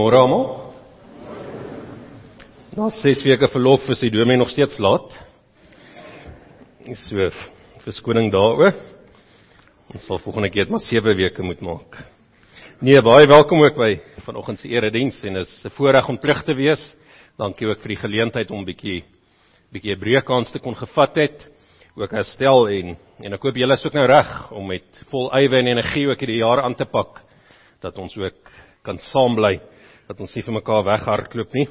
Môre almal. Na 6 weke verlof is die dominee nog steeds laat. Dis so verskoning daaroor. Ons sal volgende keer maar 7 weke moet maak. Nee, baie welkom ook by vanoggend se erediens en is 'n voorreg om terug te wees. Dankie ook vir die geleentheid om bietjie bietjie Hebreëkans te kon gevat het. Ook herstel en en ek hoop julle is ook nou reg om met vol ywer en energie ook hierdie jaar aan te pak dat ons ook kan saam bly dat ons nie vir mekaar weghardloop nie.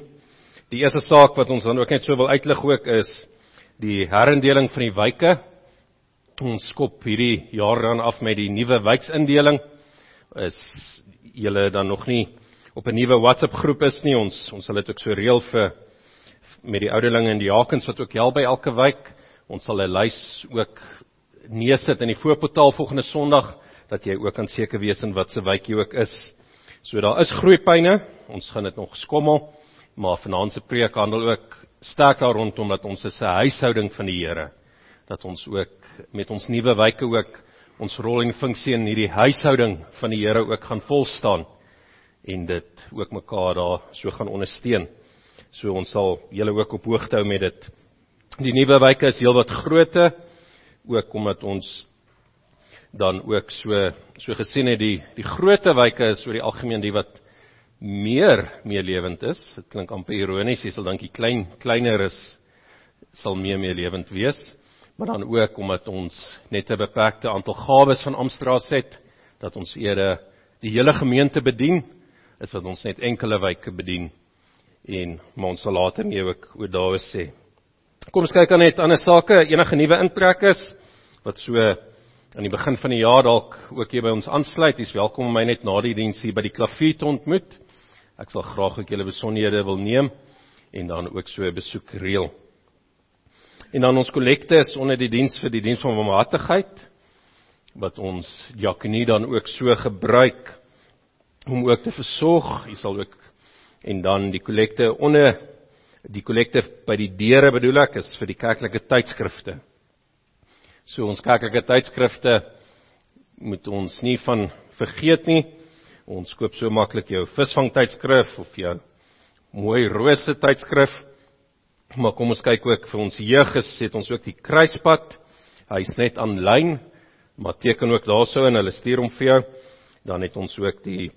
Die eerste saak wat ons dan ook net so wil uitlig ook is die herindeling van die wyke. Ons skop hierdie jaar dan af met die nuwe wyksindeling. Is julle dan nog nie op 'n nuwe WhatsApp groep is nie. Ons ons sal dit ook so reël vir met die ouderlinge en die jakens wat ook help by elke wyk. Ons sal 'n lys ook neersit in die voorportaal volgende Sondag dat jy ook kan seker wees in wat se wyk jy ook is. So daar is groeipyne. Ons gaan dit nog skommel, maar vanaand se preek handel ook sterk daar rondom dat ons is 'n huishouding van die Here. Dat ons ook met ons nuwe wyke ook ons rol en funksie in hierdie huishouding van die Here ook gaan vol staan en dit ook mekaar daar so gaan ondersteun. So ons sal julle ook op hoogte hou met dit. Die nuwe wyke is heelwat groter ook omdat ons dan ook so so gesien het die die grootte wyke is oor die algemeen die wat meer meer lewend is. Dit klink amper ironies, jy sal dink die klein kleiner is sal meer meer lewend wees, maar dan ook omdat ons net 'n beperkte aantal gawes van Amstraat het dat ons eerder die hele gemeente bedien, is wat ons net enkele wyke bedien en ons sal later meer ook oor daar sê. Kom ons kyk aan net ander sake, enige nuwe intrekkers wat so aan die begin van die jaar dalk ook hier by ons aansluit. Jy's welkom om my net na die diens hier by die klavier te ontmoet. Ek sal graag ook julle besonderhede wil neem en dan ook so 'n besoek reël. En dan ons kollekte is onder die diens vir die diens van barmhartigheid wat ons diakonie dan ook so gebruik om ook te versorg. Jy sal ook en dan die kollekte onder die kollekte by die deure bedoel ek is vir die kerklike tydskrifte. So ons kerklike tydskrifte moet ons nie van vergeet nie. Ons koop so maklik jou visvang tydskrif of jou mooi rose tydskrif. Maar kom ons kyk ook vir ons jeug gesit ons ook die kruispad. Hy's net aanlyn, maar teken ook daarso en hulle stuur hom vir jou. Dan het ons ook die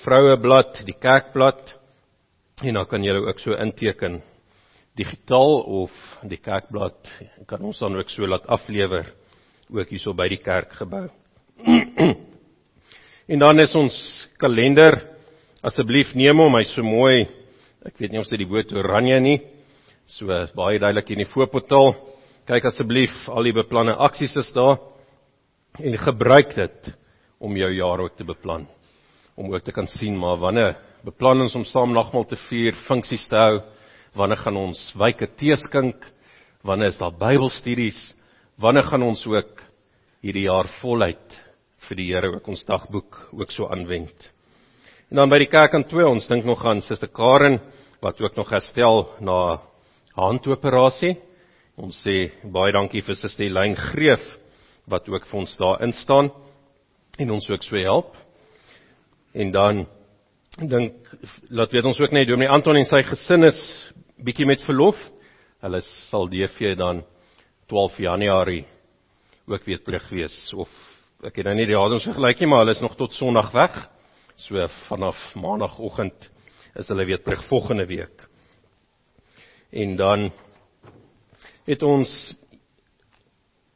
vroueblad, die kerkblad. En dan kan jy ook so inteken digitaal of die kerkblad kan ons dan ook so laat aflewer ook hierso by die kerkgebou. en dan is ons kalender asseblief neem hom, hy's so mooi. Ek weet nie of dit die woord oranje nie. So baie duidelik in die voorportaal. Kyk asseblief, al die beplanne aksies is daar en gebruik dit om jou jaar ook te beplan. Om ook te kan sien maar wanneer beplan ons om saam nagmaal te vier, funksies te hou, Wanneer gaan ons wyke teeskink? Wanneer is daar Bybelstudies? Wanneer gaan ons ook hierdie jaar voluit vir die Here ook ons dagboek ook so aanwend? En dan by die kerk aan 2, ons dink nog aan Suster Karen wat ook nog herstel na handoperasie. Ons sê baie dankie vir Suster Lyn Greef wat ook vir ons daar instaan en ons ook so help. En dan dink laat weet ons ook net Dominee Anton en sy gesin is bietjie met verlof. Hulle sal DV dan 12 Januarie ook weer terug wees of ek het nou nie die datums vergelyk nie, maar hulle is nog tot Sondag weg. So vanaf Maandagoggend is hulle weer terug volgende week. En dan het ons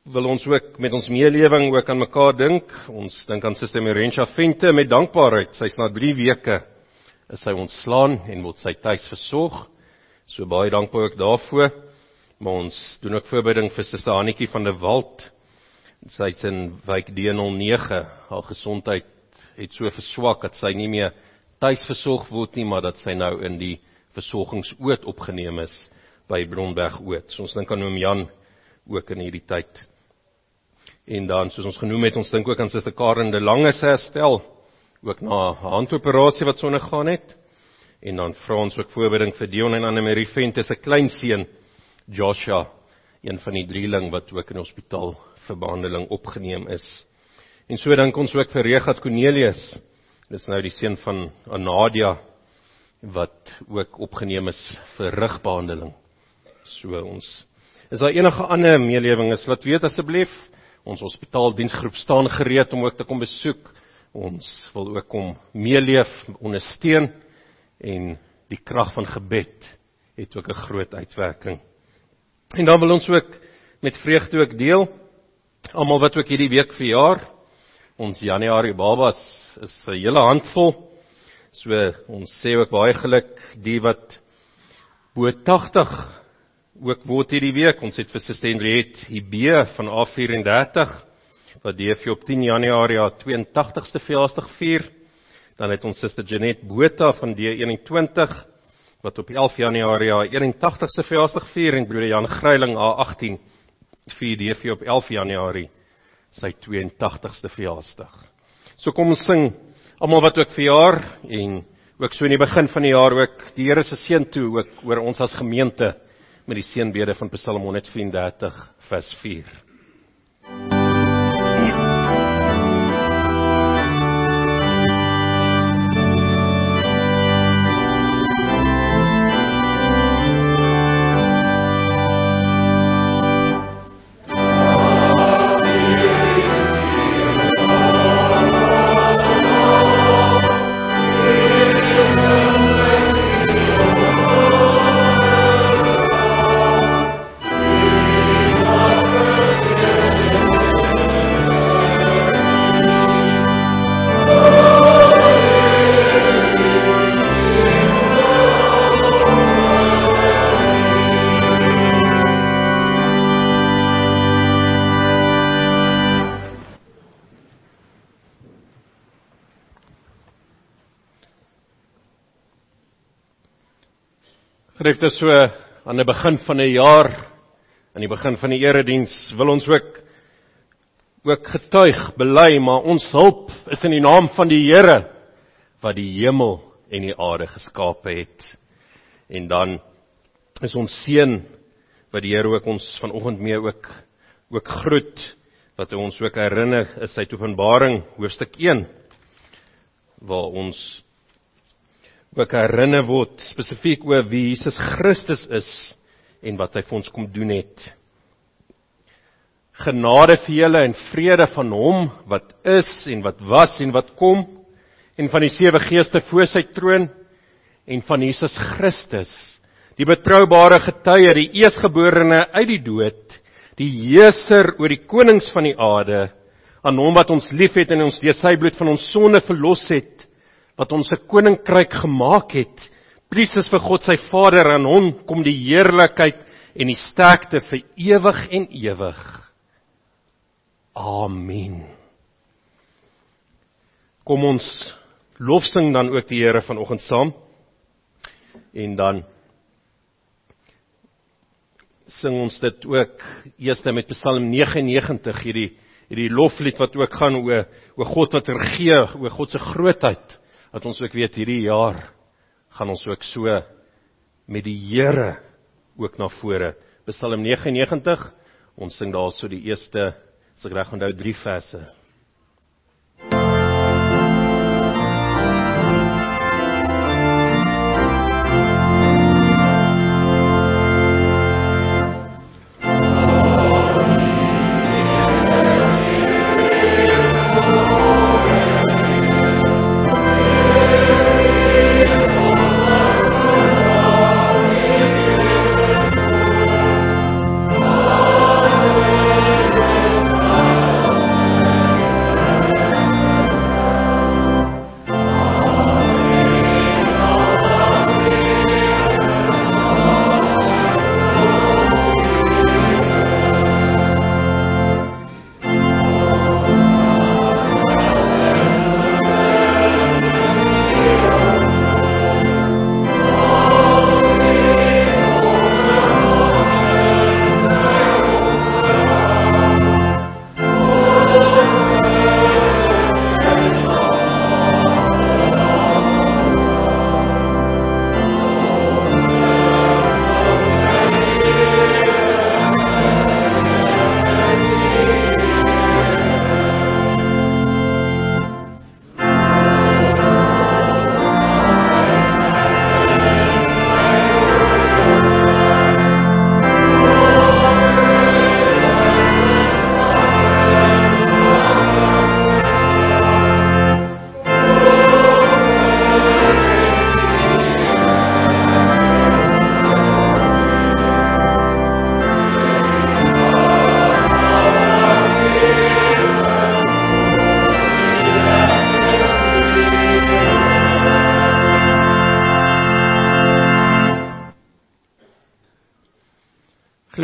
wil ons ook met ons meelewing ook aan mekaar dink. Ons dink aan Suster Mirencha Vente met dankbaarheid. Sy's na 3 weke is sy ontslaan en word sy tuis versorg. So baie dankbaar ook daarvoor. Maar ons doen ook voorbereiding vir Suster Hannetjie van der Walt. Sy's in wijk D09. Haar gesondheid het so verswak dat sy nie meer tuis versorg word nie, maar dat sy nou in die versorgingsoord opgeneem is by Bronberg Oud. So ons dink aan oom Jan ook in hierdie tyd. En dan soos ons genoem het, ons dink ook aan Suster Karen de Lange se herstel ook na 'n handoperasie wat sy ondergaan het. En dan vra ons ook voorbereiding vir Dion en Annelie Vente se klein seun Joshua, een van die drieling wat ook in hospitaal vir behandeling opgeneem is. En so dink ons ook vir Regat Cornelius. Dis nou die seun van Anadia wat ook opgeneem is vir rugbehandeling. So ons is daar enige ander meelewings laat weet asseblief. Ons hospitaaldiensgroep staan gereed om ook te kom besoek. Ons wil ook kom meeleef, ondersteun en die krag van gebed het ook 'n groot uitwerking. En dan wil ons ook met vreugde ook deel almal wat ook hierdie week verjaar. Ons Januarie babas is 'n hele handvol. So ons sê ook baie geluk die wat bo 80 ook word hierdie week. Ons het vir Suster Henriette Hibee van A34 wat DF op 10 Januarie haar 82ste verjaarsdag vier. Dan het ons Suster Janet Botha van D21 wat op 11 Januarie haar 81ste verjaarsdag vier en broeder Jan Gryiling A18 vier DF op 11 Januarie sy 82ste verjaarsdag. So kom ons sing almal wat ook verjaar en ook so in die begin van die jaar ook die Here se seën toe ook oor ons as gemeente met die seënbede van Psalm 134 vers 4. Skryf dit so aan die begin van 'n jaar, aan die begin van die erediens, wil ons ook ook getuig, bely, maar ons hulp is in die naam van die Here wat die hemel en die aarde geskape het. En dan is ons seën wat die Here ook ons vanoggend mee ook ook groet wat ons ook herinner is sy Openbaring hoofstuk 1 waar ons ook herinner word spesifiek oor wie Jesus Christus is en wat hy vir ons kom doen het. Genade vir julle en vrede van hom wat is en wat was en wat kom en van die sewe geeste voor sy troon en van Jesus Christus, die betroubare getuie, die eersgeborene uit die dood, die heerser oor die konings van die aarde, aan hom wat ons liefhet en ons deur sy bloed van ons sonde verlos het wat ons 'n koninkryk gemaak het. Priesters vir God sy Vader aan hom kom die heerlikheid en die sterkte vir ewig en ewig. Amen. Kom ons lofsing dan ook die Here vanoggend saam. En dan sing ons dit ook eers met Psalm 99 hierdie hierdie loflied wat ook gaan oor oor God wat regeer, oor God se grootheid dat ons ook weet hierdie jaar gaan ons ook so met die Here ook na vore. Psalm 99, ons sing daarso die eerste, as ek reg onthou, 3 verse.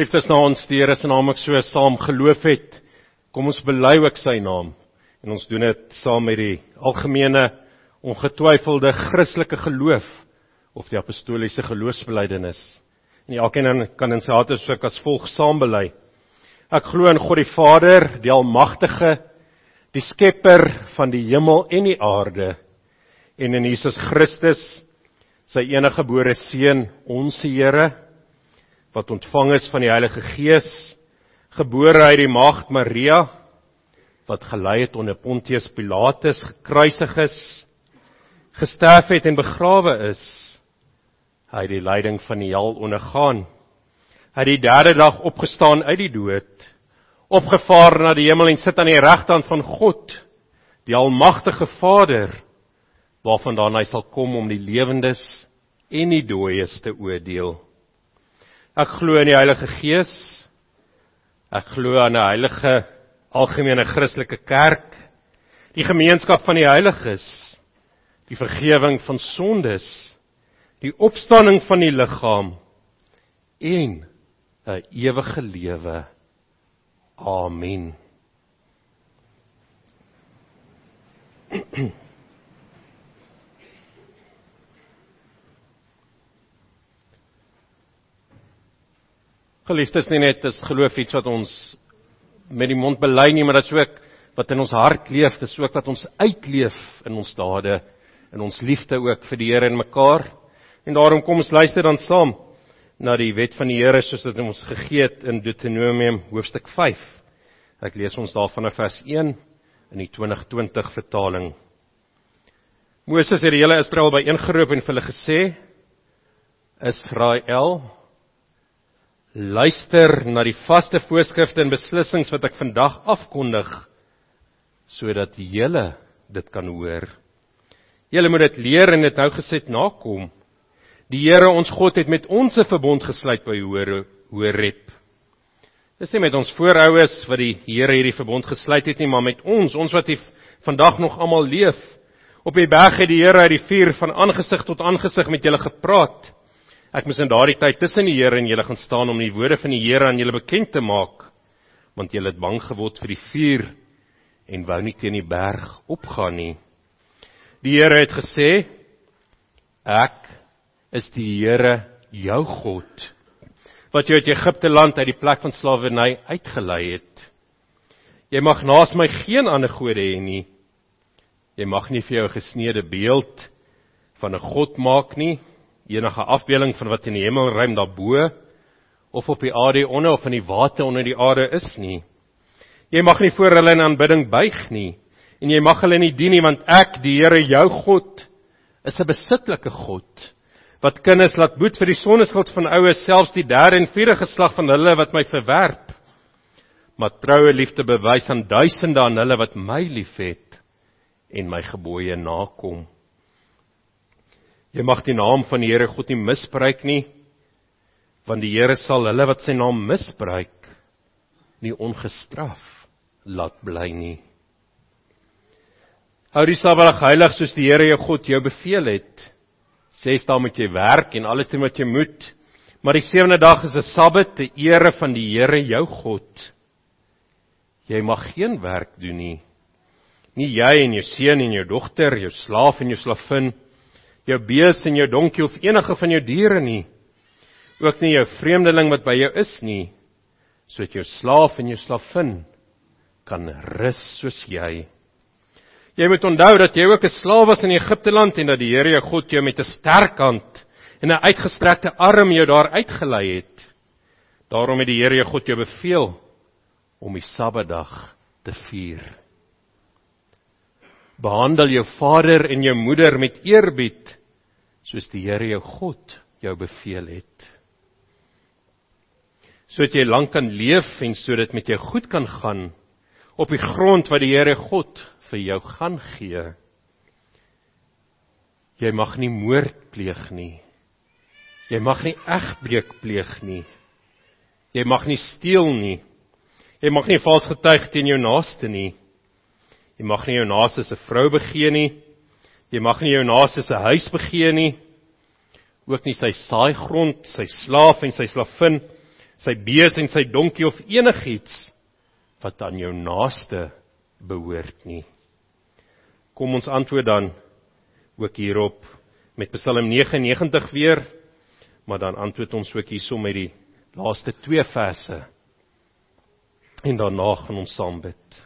Geliefdes na ons die Here se naam ek so saam geloof het, kom ons bely ook sy naam. En ons doen dit saam met die algemene ongetwyfelde Christelike geloof of die apostoliese geloofsbelijdenis. En elkeen kan in sy harte soek as volg saam bely. Ek glo in God die Vader, die almagtige, die skepper van die hemel en die aarde en in Jesus Christus, sy enige gebore seun, ons Here, wat ontvang is van die Heilige Gees, gebore uit die maagd Maria, wat gelei het onder Pontius Pilatus, gekruisig is, gesterf het en begrawe is. Hy het die lyding van die hel ondergaan. Hy het die derde dag opgestaan uit die dood, opgevaar na die hemel en sit aan die regterhand van God, die almagtige Vader, waarvandaan hy sal kom om die lewendes en die dooies te oordeel. Ek glo in die Heilige Gees. Ek glo aan 'n heilige algemene Christelike kerk, die gemeenskap van die heiliges, die vergifnis van sondes, die opstanding van die liggaam en 'n ewige lewe. Amen. Geliefdes, nie net is geloof iets wat ons met die mond bely nie, maar dit is ook wat in ons hart leef, dit is ook wat ons uitleef in ons dade, in ons liefde ook vir die Here en mekaar. En daarom kom ons luister dan saam na die wet van die Here soos dit ons gegee het in Deuteronomium hoofstuk 5. Ek lees ons daarvan in vers 1 in die 2020 vertaling. Moses het die hele Israel byeengeroep en vir hulle gesê: Israel, luister na die vaste voorskrifte en beslissings wat ek vandag afkondig sodat julle dit kan hoor. Julle moet dit leer en dit nou geset nakom. Die Here ons God het met ons 'n verbond gesluit by Horeb. Dis nie met ons voorouers wat die Here hierdie verbond gesluit het nie, maar met ons, ons wat hier vandag nog almal leef. Op die berg het die Here uit die vuur van aangesig tot aangesig met julle gepraat. Ek moes in daardie tyd tussen die Here en julle gaan staan om die woorde van die Here aan julle bekend te maak, want julle het bang geword vir die vuur en wou nie teen die berg opgaan nie. Die Here het gesê: Ek is die Here, jou God, wat jou uit Egipte land uit die plek van slawerny uitgelei het. Jy mag naas my geen ander gode hê nie. Jy mag nie vir jou 'n gesneede beeld van 'n god maak nie enige afbeelding van wat in die hemelruim daarbo of op die aarde onder of in die water onder die aarde is nie. Jy mag nie voor hulle in aanbidding buig nie en jy mag hulle nie dien nie want ek die Here jou God is 'n besittelike God wat kinders laat boet vir die sondeskuld van oues selfs die derde en vierde geslag van hulle wat my verwerp maar troue liefde bewys aan duisende aan hulle wat my liefhet en my gebooie nakom. Jy mag die naam van die Here God nie misbruik nie, want die Here sal hulle wat sy naam misbruik nie ongestraf laat bly nie. Hou die Sabbat heilig soos die Here jou God jou beveel het. Ses dae moet jy werk en alles doen wat jy moet, maar die sewende dag is 'n Sabbat te ere van die Here jou God. Jy mag geen werk doen nie. Nie jy en jou seun en jou dogter, jou slaaf en jou slavin jou bees en jou donkie of enige van jou diere nie. Ook nie jou vreemdeling wat by jou is nie, sodat jou slaaf en jou slavin kan rus soos jy. Jy moet onthou dat jy ook 'n slaaf was in Egipte land en dat die Here jou God jou met 'n sterk hand en 'n uitgestrekte arm jou daar uitgelei het. Daarom het die Here jou God jou beveel om die Sabbatdag te vier. Behandel jou vader en jou moeder met eerbied soos die Here jou God jou beveel het. Sodat jy lank kan leef en sodat met jou goed kan gaan op die grond wat die Here God vir jou gaan gee. Jy mag nie moord pleeg nie. Jy mag nie egbreek pleeg nie. Jy mag nie steel nie. Jy mag nie vals getuig teen jou naaste nie. Jy mag nie jou naaste se vrou begeer nie. Jy mag nie jou naaste se huis begeer nie, ook nie sy saaigrond, sy slaaf en sy slavin, sy bees en sy donkie of enigiets wat aan jou naaste behoort nie. Kom ons antwoord dan ook hierop met Psalm 99 weer, maar dan antwoord ons ook hiersom met die laaste twee verse. En daarna gaan ons saam bid.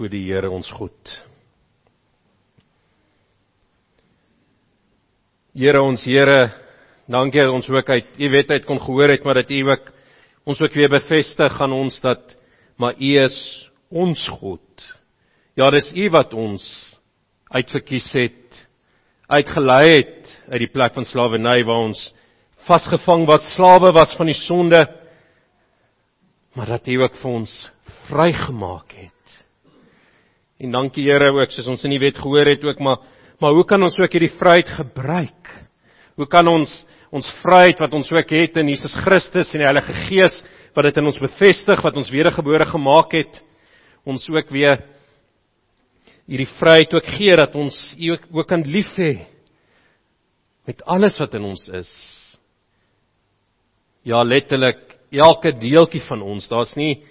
Voor die Here ons God. Here ons Here, dankie dat ons ook uit U wet uit kon gehoor het, maar dat U ook ons ook weer bevestig aan ons dat maar U is ons God. Ja, dis U wat ons uitverkies het, uitgelei het uit die plek van slawerny waar ons vasgevang was, slawe was van die sonde, maar dat U ook vir ons vrygemaak het. En dankie Here ook soos ons in die wet gehoor het ook maar maar hoe kan ons ook hierdie vryheid gebruik? Hoe kan ons ons vryheid wat ons ook het in Jesus Christus en die Heilige Gees wat dit in ons bevestig wat ons wedergebore gemaak het ons ook weer hierdie vryheid ook gee dat ons U ook, ook kan lief hê met alles wat in ons is. Ja letterlik elke deeltjie van ons. Daar's nie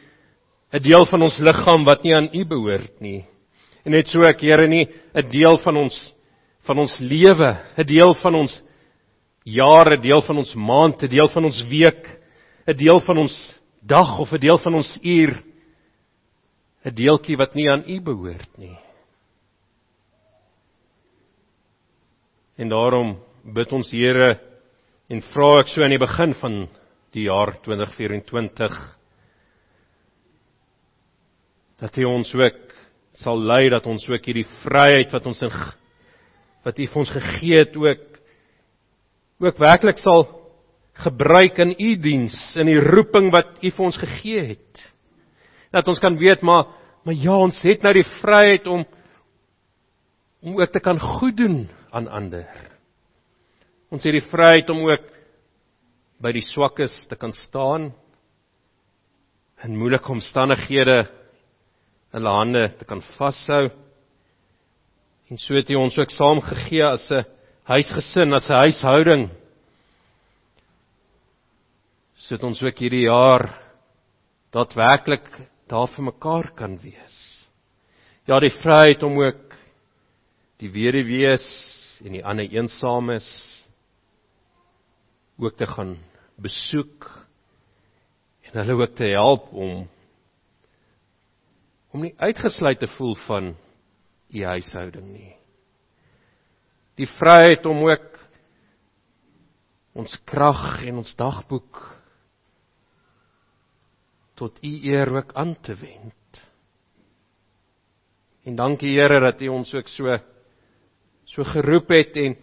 'n deel van ons liggaam wat nie aan U behoort nie. En net so ek Here nie 'n deel van ons van ons lewe, 'n deel van ons jare, 'n deel van ons maand, 'n deel van ons week, 'n deel van ons dag of 'n deel van ons uur 'n deeltjie wat nie aan U behoort nie. En daarom bid ons Here en vra ek so aan die begin van die jaar 2024 dat hy ons ook sal lei dat ons ook hierdie vryheid wat ons in wat hy vir ons gegee het ook ook werklik sal gebruik in u diens in die roeping wat u vir ons gegee het. Dat ons kan weet maar maar ja ons het nou die vryheid om om ook te kan goed doen aan ander. Ons het die vryheid om ook by die swakkes te kan staan in moeilike omstandighede hulle hande te kan vashou. En so het hy ons ook saam gegee as 'n huisgesin, as 'n huishouding. Sodat ons ook hierdie jaar daadwerklik daar vir mekaar kan wees. Ja, die vryheid om ook die weduwees en die ander eensaames ook te gaan besoek en hulle ook te help om om nie uitgesluit te voel van u huishouding nie. Die vryheid om ook ons krag en ons dagboek tot u eer ook aan te wend. En dankie Here dat u ons ook so so geroep het en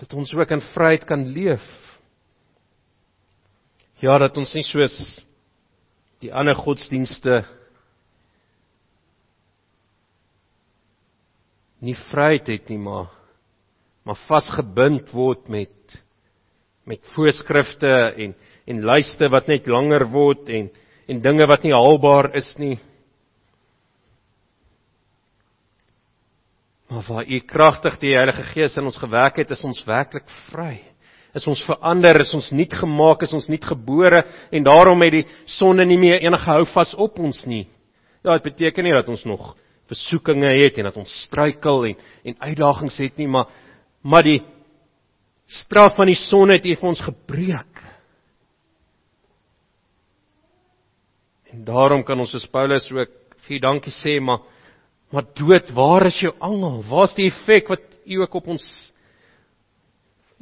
dat ons ook in vryheid kan leef. Ja, dat ons nie soos die ander godsdienste nie vryheid het nie maar maar vasgebind word met met voorskrifte en en lyste wat net langer word en en dinge wat nie haalbaar is nie. Maar waar u kragtig die Heilige Gees in ons gewerk het, is ons werklik vry. Is ons verander, is ons nuut gemaak, is ons nuut gebore en daarom het die sonde nie meer enige houvas op ons nie. Ja, dit beteken nie dat ons nog versoekinge het en dat ons struikel en en uitdagings het nie, maar maar die straf van die sonde het vir ons gebreek. En daarom kan ons soos Paulus ook vir dankie sê, maar Maar dood, waar is jou angel? Waar's die effek wat u ook op ons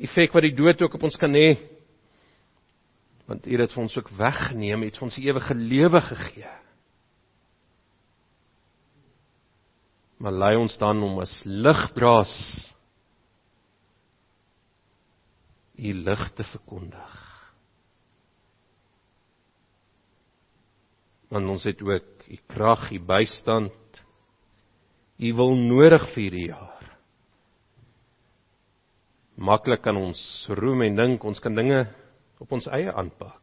effek wat die dood ook op ons kan hê? Want u het vir ons ook weggeneem, het ons die ewige lewe gegee. Maar lei ons dan om as ligdraers u lig te verkondig. Want ons het ook u krag, u bystand U wil nodig vir hierdie jaar. Maklik kan ons roem en dink ons kan dinge op ons eie aanpak.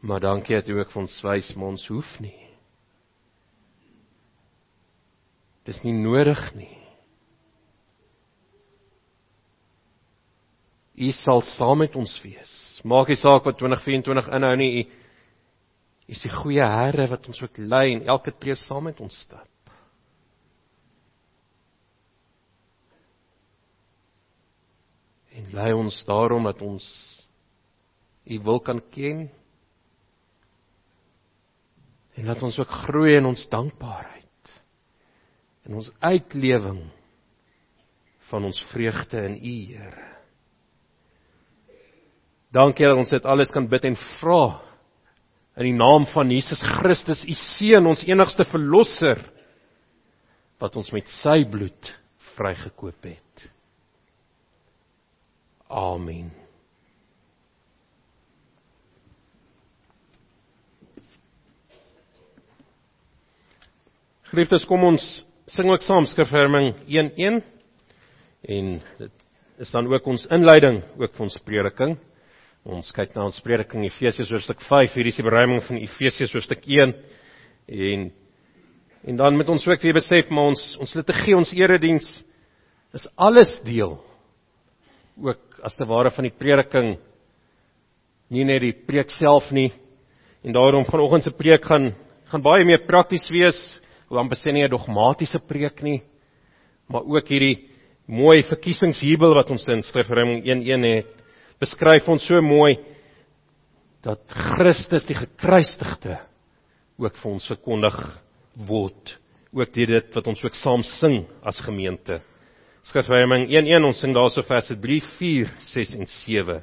Maar dankie dat u ook vir ons wys maar ons hoef nie. Dis nie nodig nie. U sal saam met ons wees. Maak nie saak wat 2024 inhou nie. U is die goeie Here wat ons ook lei en elke tree saam met ons stap. En lei ons daarom dat ons u wil kan ken. En laat ons ook groei in ons dankbaarheid. In ons uitlewing van ons vreugde in u Here. Dankie dat ons dit alles kan bid en vra in die naam van Jesus Christus, u seun, ons enigste verlosser wat ons met sy bloed vrygekoop het. Amen. Geliefdes, kom ons sing ook saam skrifverming 1:1 en dit is dan ook ons inleiding ook vir ons prediking. Ons kyk na ons prediking Efesiërs hoofstuk 5, hier is die beruiming van Efesiërs hoofstuk 1 en en dan met ons ook weer besef maar ons ons liturgie, ons erediens is alles deel ook as te ware van die prediking. Nie net die preek self nie. En daarom vanoggend se preek gaan gaan baie meer prakties wees, want besê nie 'n dogmatiese preek nie, maar ook hierdie mooi verkiesingsjubel wat ons in Skrifruiming 1:1 het beskryf ons so mooi dat Christus die gekruisigde ook vir ons verkondig word ook deur dit wat ons ook saam sing as gemeente. Skrifverwysing 1:1 ons sing daarso verse 3, 4, 6 en 7.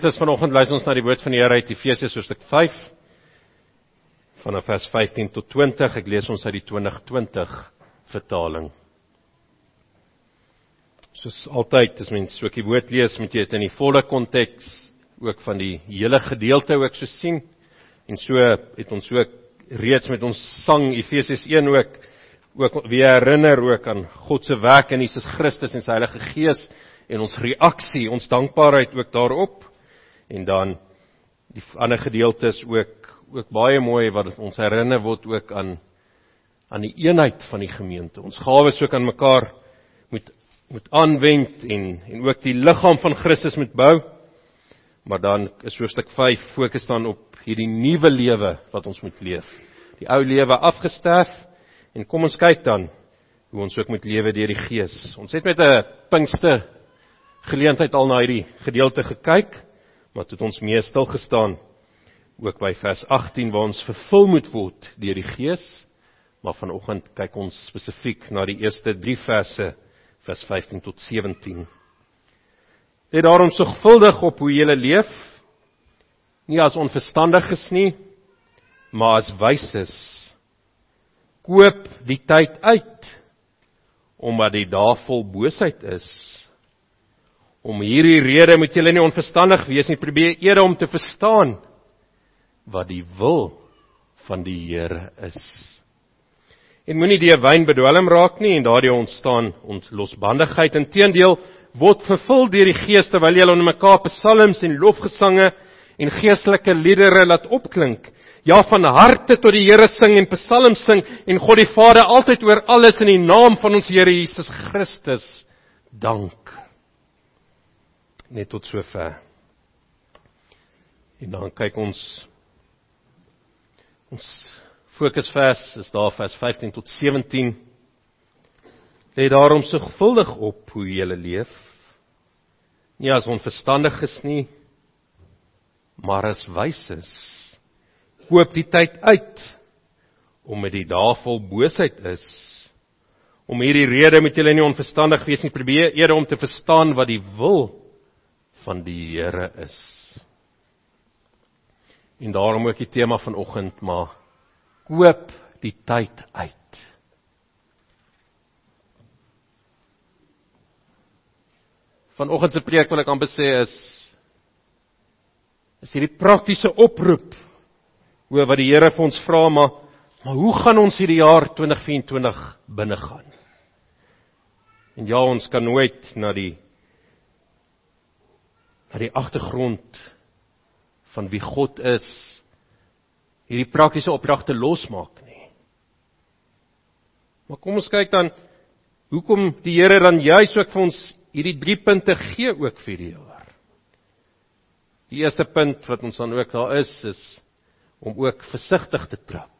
Geliefdes, vanoggend luister ons na die woord van die Here uit Efesiërs hoofstuk 5 vanaf vers 15 tot 20. Ek lees ons uit die 2020 vertaling. Soos altyd, as mens so 'n woord lees, moet jy dit in die volle konteks ook van die hele gedeelte ook so sien. En so het ons ook reeds met ons sang Efesiërs 1 ook ook weer herinner ook aan God se werk in Jesus Christus en sy Heilige Gees en ons reaksie, ons dankbaarheid ook daarop. En dan die ander gedeeltes ook ook baie mooi wat ons herinner word ook aan aan die eenheid van die gemeente. Ons gawes ook aan mekaar moet moet aanwend en en ook die liggaam van Christus moet bou. Maar dan is hoofstuk 5 fokus dan op hierdie nuwe lewe wat ons moet leef. Die ou lewe afgesterf en kom ons kyk dan hoe ons ook moet lewe deur die Gees. Ons het met 'n Pinkster geleentheid al na hierdie gedeelte gekyk, maar toe het ons meer stil gestaan ook by vers 18 waar ons vervul moet word deur die Gees, maar vanoggend kyk ons spesifiek na die eerste 3 verse vers 15 tot 17. Let daarom sorgvuldig op hoe jy leef, nie as onverstandiges nie, maar as wyses. Koop die tyd uit omdat die dae vol boosheid is Om hierdie rede moet julle nie onverstandig wees nie, probeer eerder om te verstaan wat die wil van die Here is. En moenie die wyn bedwelm raak nie en daardie ontstaan ons losbandigheid. Inteendeel, word vervul deur die Gees terwyl julle onder mekaar psalms en lofgesange en geestelike liedere laat opklink. Ja van harte tot die Here sing en psalms sing en God die Vader altyd oor alles in die naam van ons Here Jesus Christus dank net tot sover. En dan kyk ons ons fokusvers is daar vers 15 tot 17. Lê daarom so gevuldig op hoe jy leef. Nie as onverstandiges nie, maar as wyses. Koop die tyd uit om met die dae vol boosheid is. Om hierdie rede moet julle nie onverstandig wees nie, probeer eerder om te verstaan wat die wil van die Here is. En daarom ook die tema vanoggend maar koop die tyd uit. Vanoggend se preek wil ek amper sê is is hierdie praktiese oproep oor wat die Here vir ons vra maar maar hoe gaan ons hierdie jaar 2024 binnegaan? En ja, ons kan nooit na die na die agtergrond van wie God is hierdie praktiese opdragte losmaak nie. Maar kom ons kyk dan hoekom die Here dan juis ook vir ons hierdie drie punte gee ook vir die jaar. Die eerste punt wat ons dan ook daar is is om ook versigtig te trap.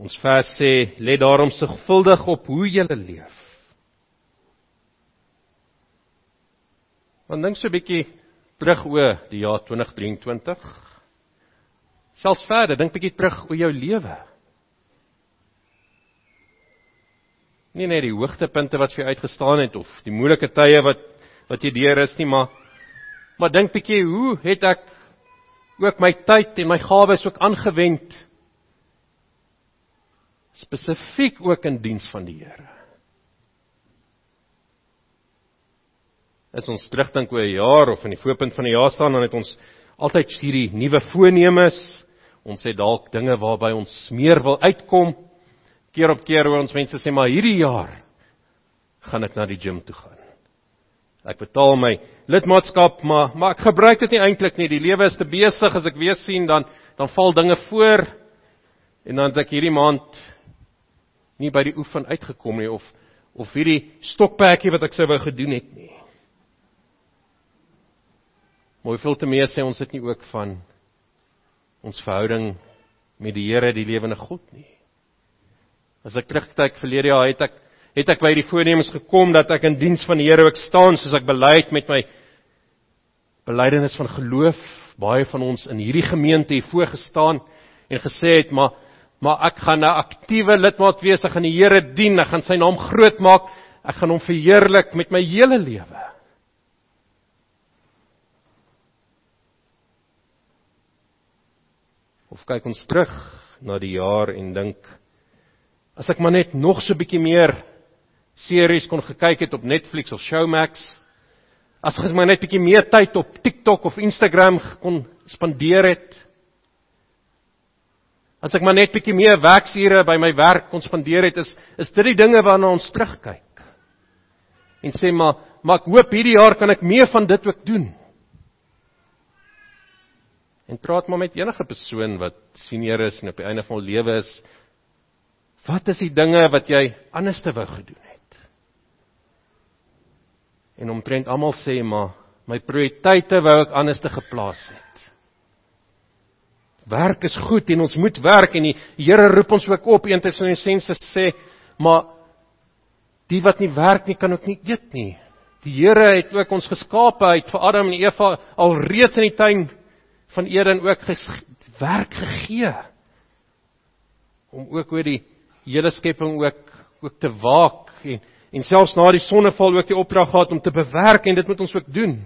Ons vers sê let daarom sigvuldig op hoe jy leef. Want dink so 'n bietjie terug oor die jaar 2023. Selfs verder, dink bietjie terug oor jou lewe. Nie net die hoogtepunte wat vir jou uitgestaan het of die moeilike tye wat wat jy deur is nie, maar maar dink bietjie hoe het ek ook my tyd en my gawes ook aangewend spesifiek ook in diens van die Here. Is ons terugdink oor 'n jaar of in die voorpunt van die jaar staan dan het ons altyd hierdie nuwe voornemens. Ons het dalk dinge waarby ons meer wil uitkom. Keer op keer hoor ons mense sê maar hierdie jaar gaan ek na die gim toe gaan. Ek betaal my lidmaatskap, maar maar ek gebruik dit nie eintlik nie. Die lewe is te besig as ek weer sien dan dan val dinge voor en dan as ek hierdie maand nie by die oefen uitgekom nie of of hierdie stokperdjie wat ek sou wou gedoen het nie. Maar hoeveel te meer sê ons dit nie ook van ons verhouding met die Here, die lewende God nie. As ek terugkyk verlede jaar het ek het ek by die voornemens gekom dat ek in diens van die Here ook staan soos ek bely het met my belydenis van geloof. Baie van ons in hierdie gemeente hier voorgestaan en gesê het maar maar ek gaan 'n aktiewe lidmaat wees, ek gaan die Here dien, ek gaan sy naam groot maak, ek gaan hom verheerlik met my hele lewe. Of kyk ons terug na die jaar en dink as ek maar net nog so 'n bietjie meer series kon gekyk het op Netflix of Showmax, as ek maar net 'n bietjie meer tyd op TikTok of Instagram kon spandeer het, as ek maar net bietjie meer werksure by my werk kon spandeer het, is is dit die dinge waarna ons terugkyk. En sê maar, maar ek hoop hierdie jaar kan ek meer van dit ook doen. En praat maar met enige persoon wat senior is en op die einde van hul lewe is. Wat is die dinge wat jy anders te wou gedoen het? En omtrent almal sê maar my prioriteite wou ek anders te geplaas het. Werk is goed en ons moet werk en die Here roep ons ook op 1 Tessalonisense sê maar die wat nie werk nie kan ook nie eet nie. Die Here het ook ons geskape uit vir Adam en Eva al reeds in die tuin van Eden ook werk gegee om ook oor die hele skepping ook ook te waak en en selfs na die sonneval ook die opdrag gehad om te bewerk en dit moet ons ook doen.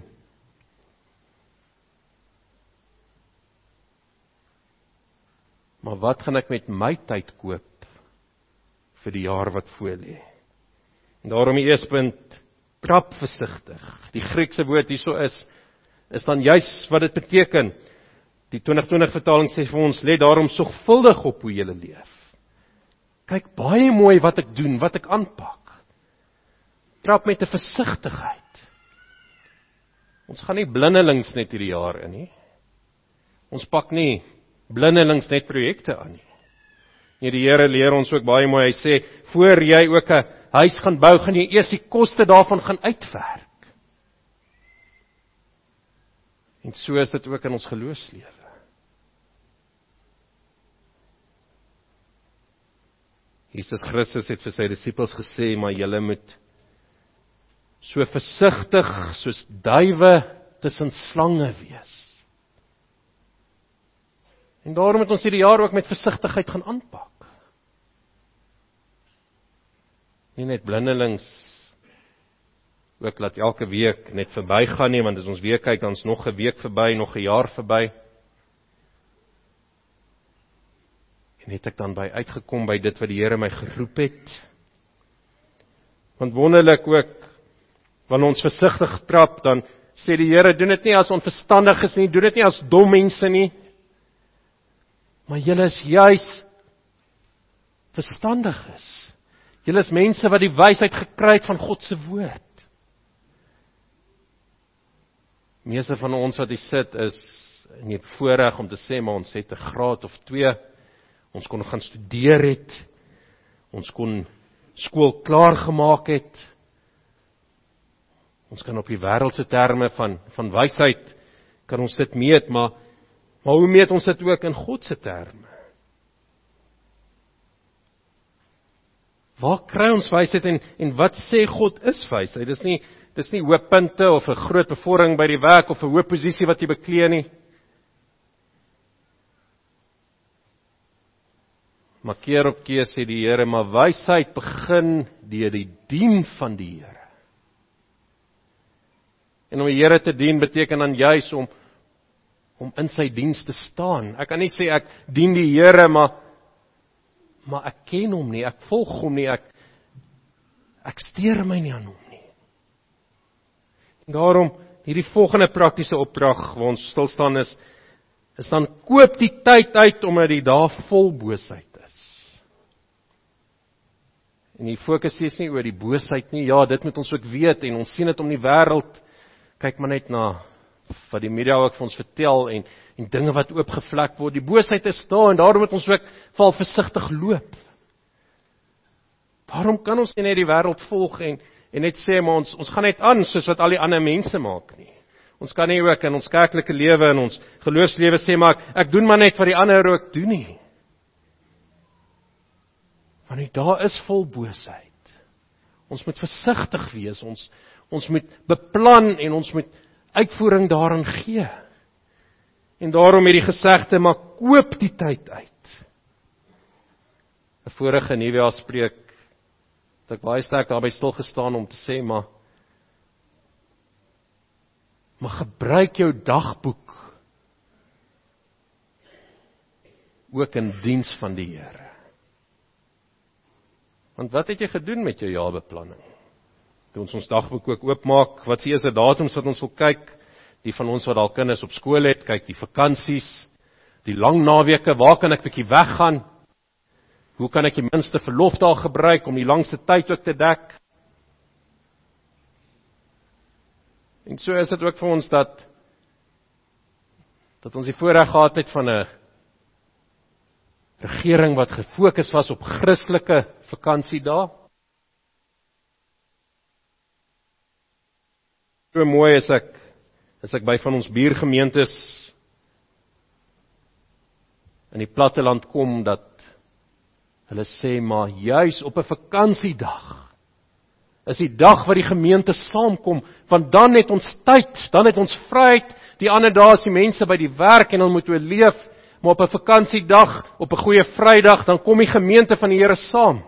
Maar wat gaan ek met my tyd koop vir die jaar wat voorlê? En daarom die eerste punt, trap versigtig. Die Griekse woord hierso is is dan juis wat dit beteken. Die 2020 vertaling sê vir ons: "Let daarom sorgvuldig op hoe jy leef." Kyk baie mooi wat ek doen, wat ek aanpak. Trap met 'n versigtigheid. Ons gaan nie blindelings net hierdie jaar in nie. Ons pak nie blindelings net projekte aan nie. Nee, die Here leer ons ook baie mooi. Hy sê: "Voor jy ook 'n huis gaan bou, gaan jy eers die koste daarvan gaan uitwerk." En so is dit ook in ons geloofslewe. Jesus Christus het vir sy disippels gesê, maar julle moet so versigtig soos duwe tussen slange wees. En daarom moet ons hierdie jaar ook met versigtigheid gaan aanpak. Nie net blindelings ook laat elke week net verbygaan nie, want as ons weer kyk, dan's nog 'n week verby, nog 'n jaar verby. En het ek dan by uitgekom by dit wat die Here my geroep het? Want wonderlik ook wanneer ons versigtig trap, dan sê die Here, doen dit nie as onverstandiges nie, doen dit nie as dom mense nie. Maar julle is juis verstandiges. Julle is mense wat die wysheid gekry het van God se woord. Meeste van ons wat hier sit is nie voorreg om te sê maar ons het 'n graad of 2 Ons kon gaan studeer het. Ons kon skool klaar gemaak het. Ons kan op die wêreldse terme van van wysheid kan ons dit meet, maar maar hoe meet ons dit ook in God se terme? Waar kry ons wysheid en en wat sê God is wysheid? Dis nie dis nie hoë punte of 'n groot bevordering by die werk of 'n hoë posisie wat jy beklee nie. Maar keer op keer sê die Here, maar wysheid begin deur die dien van die Here. En om die Here te dien beteken dan juis om om in sy diens te staan. Ek kan nie sê ek dien die Here, maar maar ek ken hom nie, ek volg hom nie, ek ek steur my nie aan hom nie. En daarom hierdie volgende praktiese opdrag waar ons stil staan is is dan koop die tyd uit omdat die dae vol boosheid En die fokus is nie oor die boosheid nie. Ja, dit moet ons ook weet en ons sien dit om die wêreld. Kyk maar net na wat die media ook vir ons vertel en en dinge wat oopgevlek word. Die boosheid is daar en daarom moet ons ook val versigtig loop. Waarom kan ons nie net die wêreld volg en en net sê maar ons ons gaan net aan soos wat al die ander mense maak nie. Ons kan nie ook in ons kerklike lewe en ons geloofslewe sê maar ek doen maar net wat die ander ook doen nie. Want dit daar is vol boosheid. Ons moet versigtig wees. Ons ons moet beplan en ons moet uitvoering daarin gee. En daarom het die gesegde maar koop die tyd uit. 'n Vorige nuwejaarspreek het ek baie sterk daarby stil gestaan om te sê maar maar gebruik jou dagboek ook in diens van die Here. Want wat het jy gedoen met jou jaarbeplanning? Toe ons ons dagboek ook oopmaak, wat se eerste datums wat ons wil kyk? Die van ons wat dalk kinders op skool het, kyk die vakansies, die lang naweke, waar kan ek bietjie weggaan? Hoe kan ek die minste verlofdae gebruik om die langste tyd ook te dek? En so is dit ook vir ons dat dat ons die voorreg gehad het van 'n regering wat gefokus was op Christelike vakansiedae. So mooi is ek as ek by van ons buurgemeentes in die platteland kom dat hulle sê maar juis op 'n vakansiedag is die dag wat die gemeente saamkom want dan het ons tyd, dan het ons vryheid. Die ander dae is die mense by die werk en hulle moet oorleef, maar op 'n vakansiedag, op 'n goeie Vrydag, dan kom die gemeente van die Here saam.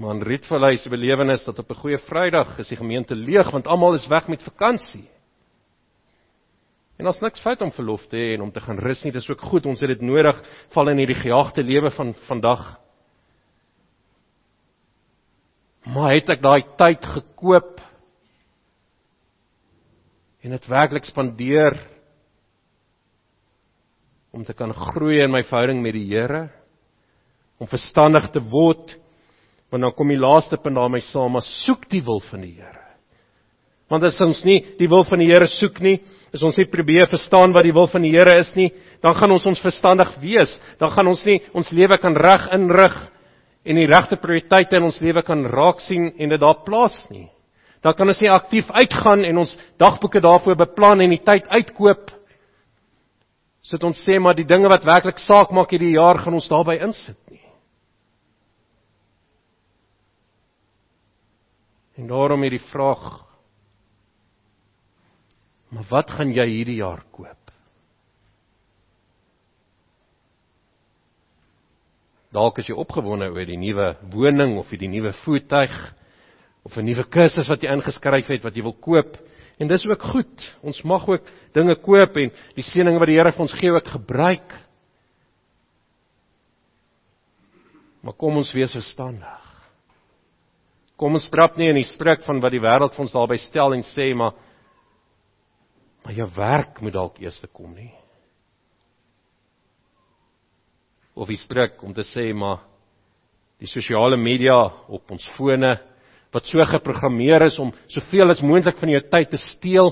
Man Rietvallei se belewenis dat op 'n goeie Vrydag is die gemeente leeg want almal is weg met vakansie. En ons niks fout om verlof te hê en om te gaan rus nie, dis ook goed, ons het dit nodig val in hierdie gejaagde lewe van vandag. Maar het ek daai tyd gekoop en dit werklik spandeer om te kan groei in my verhouding met die Here, om verstandig te word, want dan kom die laaste punt daarmee saam, maar soek die wil van die Here. Want as ons nie die wil van die Here soek nie, as ons nie probeer verstaan wat die wil van die Here is nie, dan gaan ons ons verstandig wees, dan gaan ons nie ons lewe kan reg inrig en die regte prioriteite in ons lewe kan raak sien en dit daar plaas nie. Dan kan ons nie aktief uitgaan en ons dagboeke daarvoor beplan en die tyd uitkoop. Sit ons sê maar die dinge wat werklik saak maak hierdie jaar gaan ons daarbey insit nie. En daarom hierdie vraag Maar wat gaan jy hierdie jaar koop? Dalk is jy opgewonde oor die nuwe woning of die nuwe voertuig of 'n nuwe kursus wat jy ingeskryf het wat jy wil koop. En dis ook goed. Ons mag ook dinge koop en die seëninge wat die Here vir ons gee ook gebruik. Maar kom ons wees verstandig. Kom ons trap nie in die struik van wat die wêreld vir ons daarby stel en sê maar maar jou werk moet dalk eers kom nie. of die stryk om te sê maar die sosiale media op ons fone wat so geprogrammeer is om soveel as moontlik van jou tyd te steel.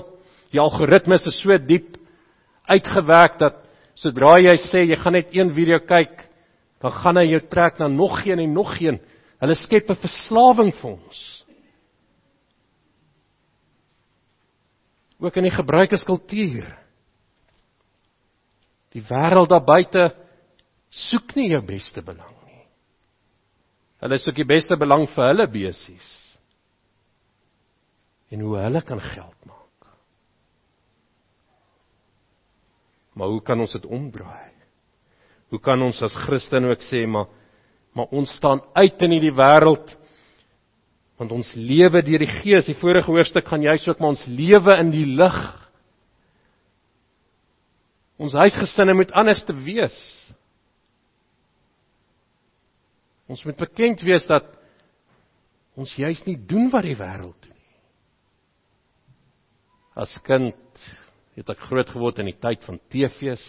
Die algoritmes is so diep uitgewerk dat sodra jy sê jy gaan net een video kyk, dan gaan hy jou trek na nog een en nog een. Hulle skep 'n verslawing vir ons. Ook in die gebruikerskultuur. Die wêreld daar buite soek nie jou beste belang nie. Hulle soek die beste belang vir hulle besies. En hoe hulle kan geld maak. Maar hoe kan ons dit omdraai? Hoe kan ons as Christen ook sê maar maar ons staan uit in hierdie wêreld want ons lewe deur die Gees. Die vorige hoofstuk gaan juist ook maar ons lewe in die lig. Ons huisgesinne moet anders te wees. Ons moet bekend wees dat ons juis nie doen wat die wêreld doen nie. As kind het ek groot geword in die tyd van TV's.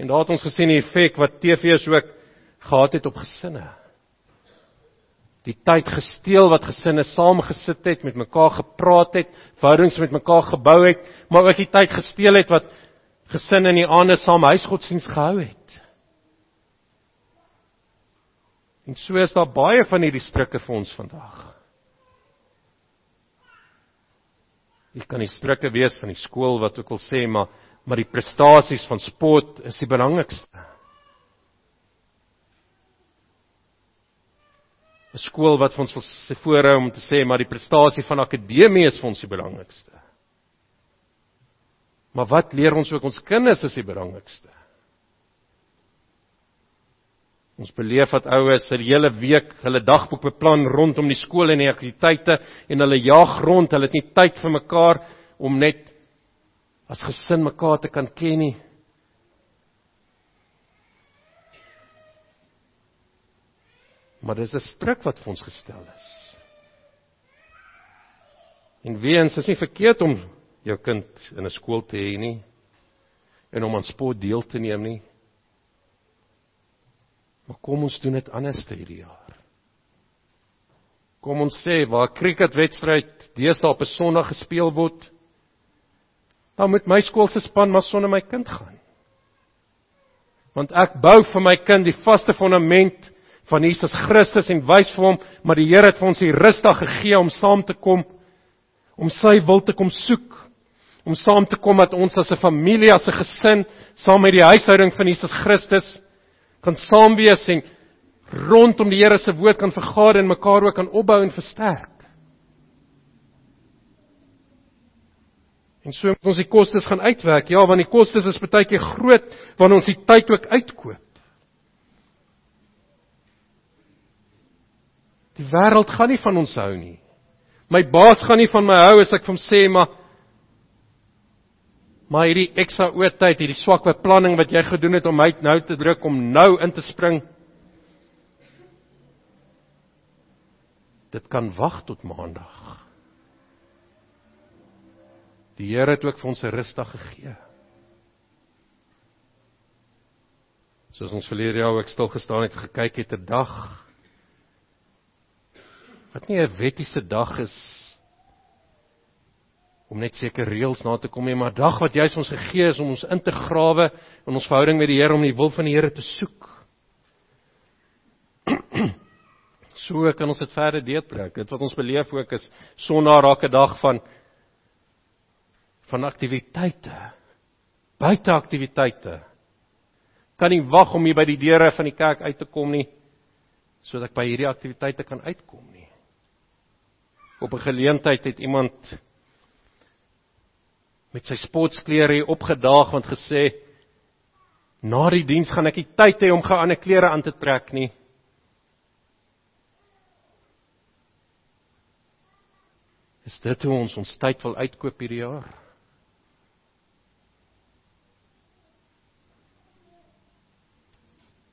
En daar het ons gesien die effek wat TV's ook gehad het op gesinne. Die tyd gesteel wat gesinne saamgesit het, met mekaar gepraat het, verhoudings met mekaar gebou het, maar ook die tyd gesteel het wat gesinne in die aande saam huisgodsdiens gehou het. En so is daar baie van hierdie strikke vir ons vandag. Dit kan die strikke wees van die skool wat ook al sê maar maar die prestasies van sport is die belangrikste. 'n Skool wat vir ons wil sê voorhou om te sê maar die prestasie van akademie is vir ons die belangrikste. Maar wat leer ons ook ons kinders is die belangrikste? Ons beleef dat ouers se hele week hulle dagboek beplan rondom die skool en die aktiwiteite en hulle jaag rond, hulle het nie tyd vir mekaar om net as gesin mekaar te kan ken nie. Maar dis 'n stryk wat vir ons gestel is. En weens is nie verkeerd om jou kind in 'n skool te hê nie en om aan sport deel te neem nie. Maar kom ons doen dit anders hierdie jaar. Kom ons sê waar cricketwedstryd deesdae op 'n Sondag gespeel word, dan moet my skool se span maar sonder my kind gaan. Want ek bou vir my kind die vaste fondament van Jesus Christus en wys vir hom, maar die Here het vir ons die rusdag gegee om saam te kom om sy wil te kom soek om saam te kom dat ons as 'n familie, as 'n gesin, saam met die huishouding van Jesus Christus kan saam wees en rondom die Here se woord kan vergader en mekaar ook kan opbou en versterk. En so moet ons die kostes gaan uitwerk. Ja, want die kostes is baie keer groot wanneer ons die tyd ook uitkoop. Die wêreld gaan nie van ons hou nie. My baas gaan nie van my hou as ek vir hom sê maar maar hierdie ekstra oortyd, hierdie swak beplanning wat jy gedoen het om my nou te druk om nou in te spring. Dit kan wag tot maandag. Die Here het ook vir ons 'n rusdag gegee. Soos ons verlede jaar ook stil gestaan het gekyk het 'n dag wat nie 'n wettiese dag is om net seker reëls na te kom nie, maar dag wat jy ons gegee is om ons in te grawe in ons verhouding met die Here om die wil van die Here te soek. So kan ons dit verder deurtrek. Dit wat ons beleef ook is Sondag raak 'n dag van van aktiwiteite. Buiteaktiwiteite. Kan nie wag om hier by die deure van die kerk uit te kom nie sodat ek by hierdie aktiwiteite kan uitkom nie. Op 'n geleentheid het iemand met sy sportklere hier opgedaag want gesê na die diens gaan ek nie tyd hê om gou ander klere aan te trek nie. Is dit hoe ons ons tyd wil uitkoop hierdie jaar?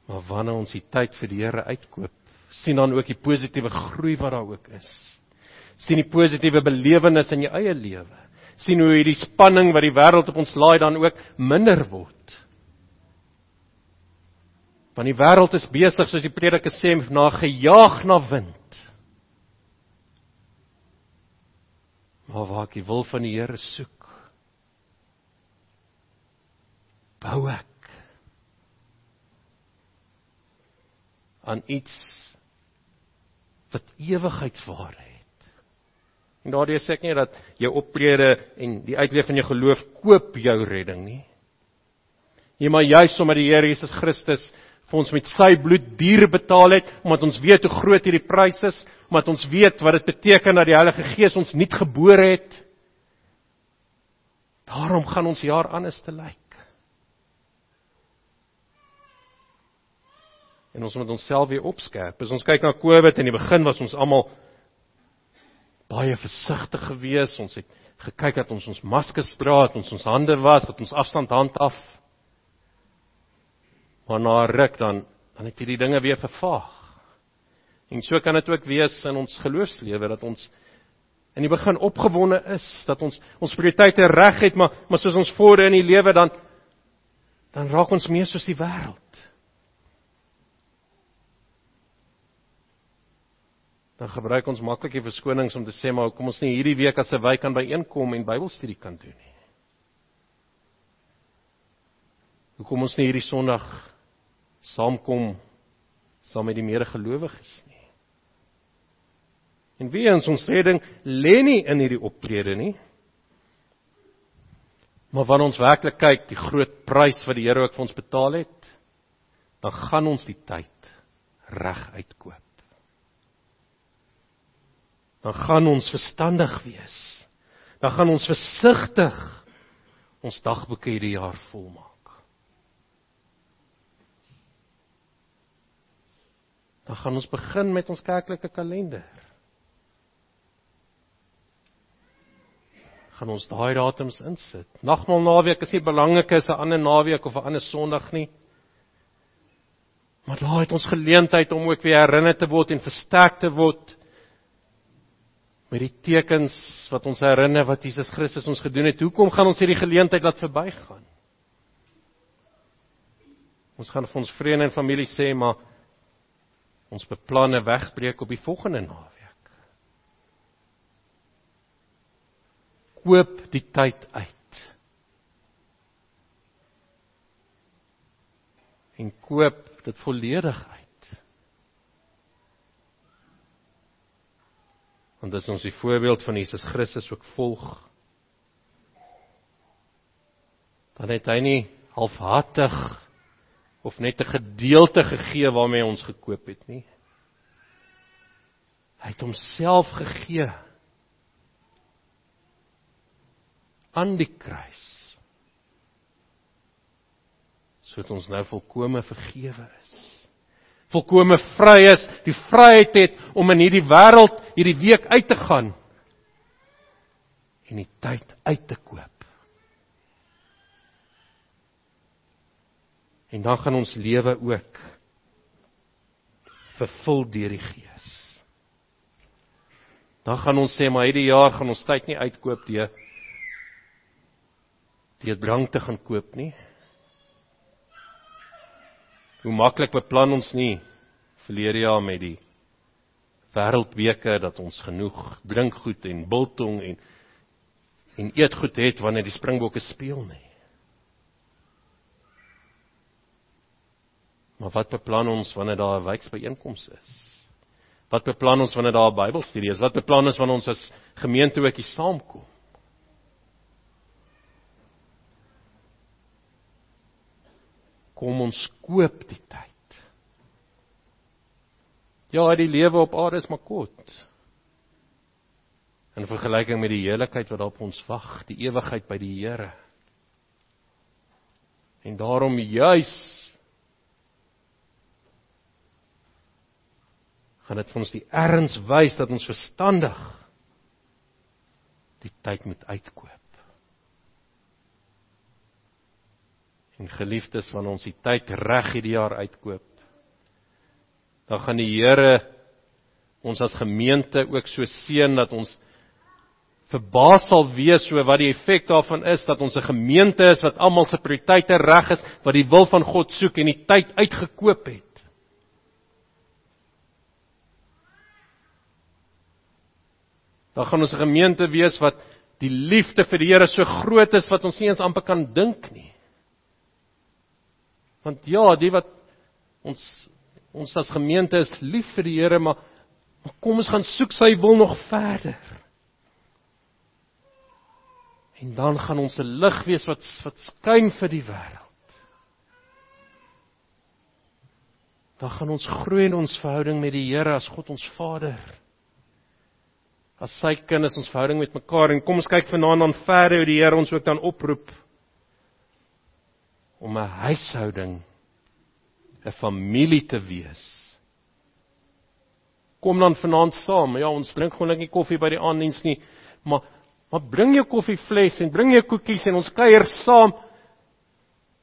Maar wanneer ons die tyd vir die Here uitkoop, sien dan ook die positiewe groei wat daar ook is. Sien die positiewe belewenis in jou eie lewe sien hoe hierdie spanning wat die wêreld op ons laai dan ook minder word. Want die wêreld is besig soos die prediker sê na gejaag na wind. Maar waar ek die wil van die Here soek, bou ek aan iets wat ewigheidswaarheid En daardie sê ek nie dat jou optrede en die uitleef van jou geloof koop jou redding nie. Nee, maar juis omdat die Here Jesus Christus vir ons met sy bloed duur betaal het, omdat ons weet hoe groot hierdie prys is, omdat ons weet wat dit beteken dat die Heilige Gees ons nuut gebore het. Daarom gaan ons jaar anders te lyk. En ons moet onsself weer opskerp. As ons kyk na COVID in die begin was ons almal baie versigtig gewees. Ons het gekyk dat ons ons maskers dra, dat ons ons hande was, dat ons afstand handhaf. Maar na ruk dan dan het hierdie dinge weer vervaag. En so kan dit ook wees in ons geloofslewe dat ons in die begin opgewonde is dat ons ons prioriteite reg het, maar maar soos ons vorder in die lewe dan dan raak ons meer soos die wêreld. Dan gebruik ons maklik die verskonings om te sê maar kom ons nie hierdie week as 'n wy kan byeenkom en Bybelstudie kan doen nie. Hoekom ons nie hierdie Sondag saamkom saam met die medegelowiges nie. En wie ons ons redding lê nie in hierdie optrede nie. Maar wanneer ons werklik kyk die groot prys wat die Here ook vir ons betaal het, dan gaan ons die tyd reg uitkoop dan gaan ons verstandig wees. Dan gaan ons versigtig ons dagboeke hierdie jaar volmaak. Dan gaan ons begin met ons kerklike kalender. gaan ons daai datums insit. Nagmaal naweek is nie belangrik as 'n ander naweek of 'n ander Sondag nie. Maar daar het ons geleentheid om ook weer herinner te word en versterk te word met die tekens wat ons herinner wat Jesus Christus ons gedoen het. Hoekom gaan ons hierdie geleentheid laat verbygaan? Ons gaan vir ons vriende en familie sê maar ons beplanne wegbreek op die volgende naweek. koop die tyd uit. En koop dit volledig uit. Want dis ons die voorbeeld van Jesus Christus ook volg. Dan het hy nie halfhartig of net 'n gedeelte gegee waarmee ons gekoop het nie. Hy het homself gegee aan die kruis. Sodat ons nou volkome vergewe is. Volkome vry is, die vryheid het om in hierdie wêreld hierdie week uit te gaan en die tyd uit te koop. En dan gaan ons lewe ook vervul deur die Gees. Dan gaan ons sê maar hierdie jaar gaan ons tyd nie uitkoop deur deur drank te gaan koop nie. Hoe maklik beplan ons nie verlede jaar met die wêreldweke dat ons genoeg drinkgoed en biltong en en eetgoed het wanneer die springbokke speel nie. Maar wat beplan ons wanneer daar 'n wyksbyeenkoms is? Wat beplan ons wanneer daar 'n Bybelstudie is? Wat beplan ons wanneer ons as gemeente ook hier saamkom? Kom ons koop die tyd. Ja, die lewe op aarde is maar kort. In vergelyking met die heerlikheid wat op ons wag, die ewigheid by die Here. En daarom juis gaan dit vir ons die erns wys dat ons verstandig die tyd moet uitkoop. En geliefdes, wanneer ons die tyd reg hierdie jaar uitkoop, dan gaan die Here ons as gemeente ook so seën dat ons verbaas sal wees oor wat die effek daarvan is dat ons 'n gemeente is wat almal se prioriteite reg is, wat die wil van God soek en die tyd uitgekoop het. Dan gaan ons 'n gemeente wees wat die liefde vir die Here so groot is wat ons nie eens amper kan dink nie. Want ja, die wat ons ons as gemeente is lief vir die Here, maar maar kom ons gaan soek sy wil nog verder. En dan gaan ons 'n lig wees wat wat skyn vir die wêreld. Dan gaan ons groei in ons verhouding met die Here as God ons Vader. As sy kinders ons verhouding met mekaar en kom ons kyk vanaand aan verder hoe die Here ons ook dan oproep om 'n huishouding 'n familie te wees. Kom dan vanaand saam. Ja, ons drink gewoonlik nie koffie by die aanddiens nie, maar maar bring jou koffievles en bring jou koekies en ons kuier saam.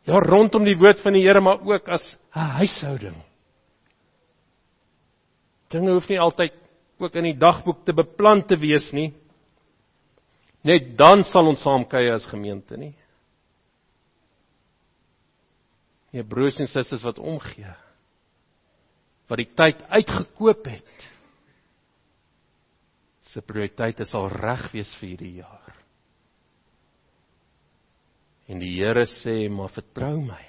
Ja, rondom die woord van die Here, maar ook as 'n huishouding. Dinge hoef nie altyd ook in die dagboek te beplan te wees nie. Net dan sal ons saam kuier as gemeente nie. Nee, broers en susters wat omgee. Wat die tyd uitgekoop het. Se prioriteite sal reg wees vir hierdie jaar. En die Here sê, "Maar vertrou my.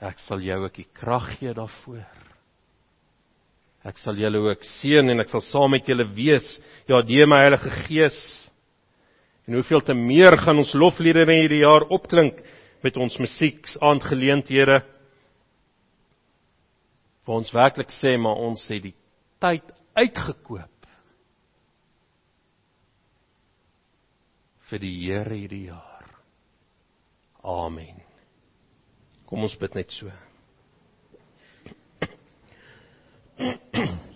Ek sal jou ook die krag gee daarvoor. Ek sal julle ook seën en ek sal saam met julle wees. Ja, deur my Heilige Gees." En hoeveel te meer gaan ons lofliedere hierdie jaar opklink met ons musiek aandgeleenthede waar ons werklik sê maar ons het die tyd uitgekoop vir die Here hierdie jaar. Amen. Kom ons bid net so.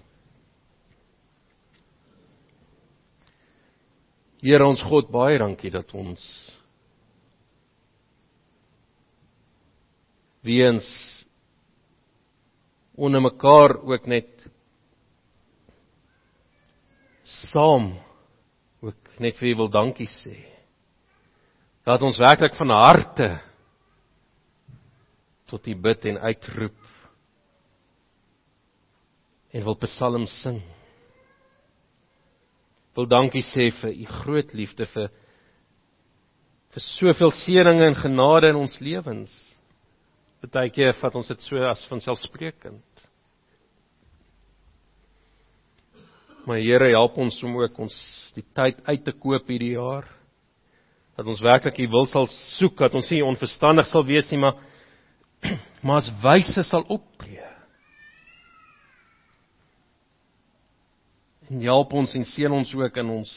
Here ons God, baie dankie dat ons weens onder mekaar ook net saam ook net vir U wil dankie sê. Dat ons werklik van harte tot U bid en uitroep en wil psalms sing. Wil dankie sê vir U groot liefde vir vir soveel seëninge en genade in ons lewens. Partykeer vat ons dit so as vanselfsprekend. Maar Here, help ons om ook ons die tyd uit te koop hierdie jaar. Dat ons werklik U wil sal soek, dat ons nie onverstandig sal wees nie, maar maar as wyse sal optree. En help ons en seën ons ook in ons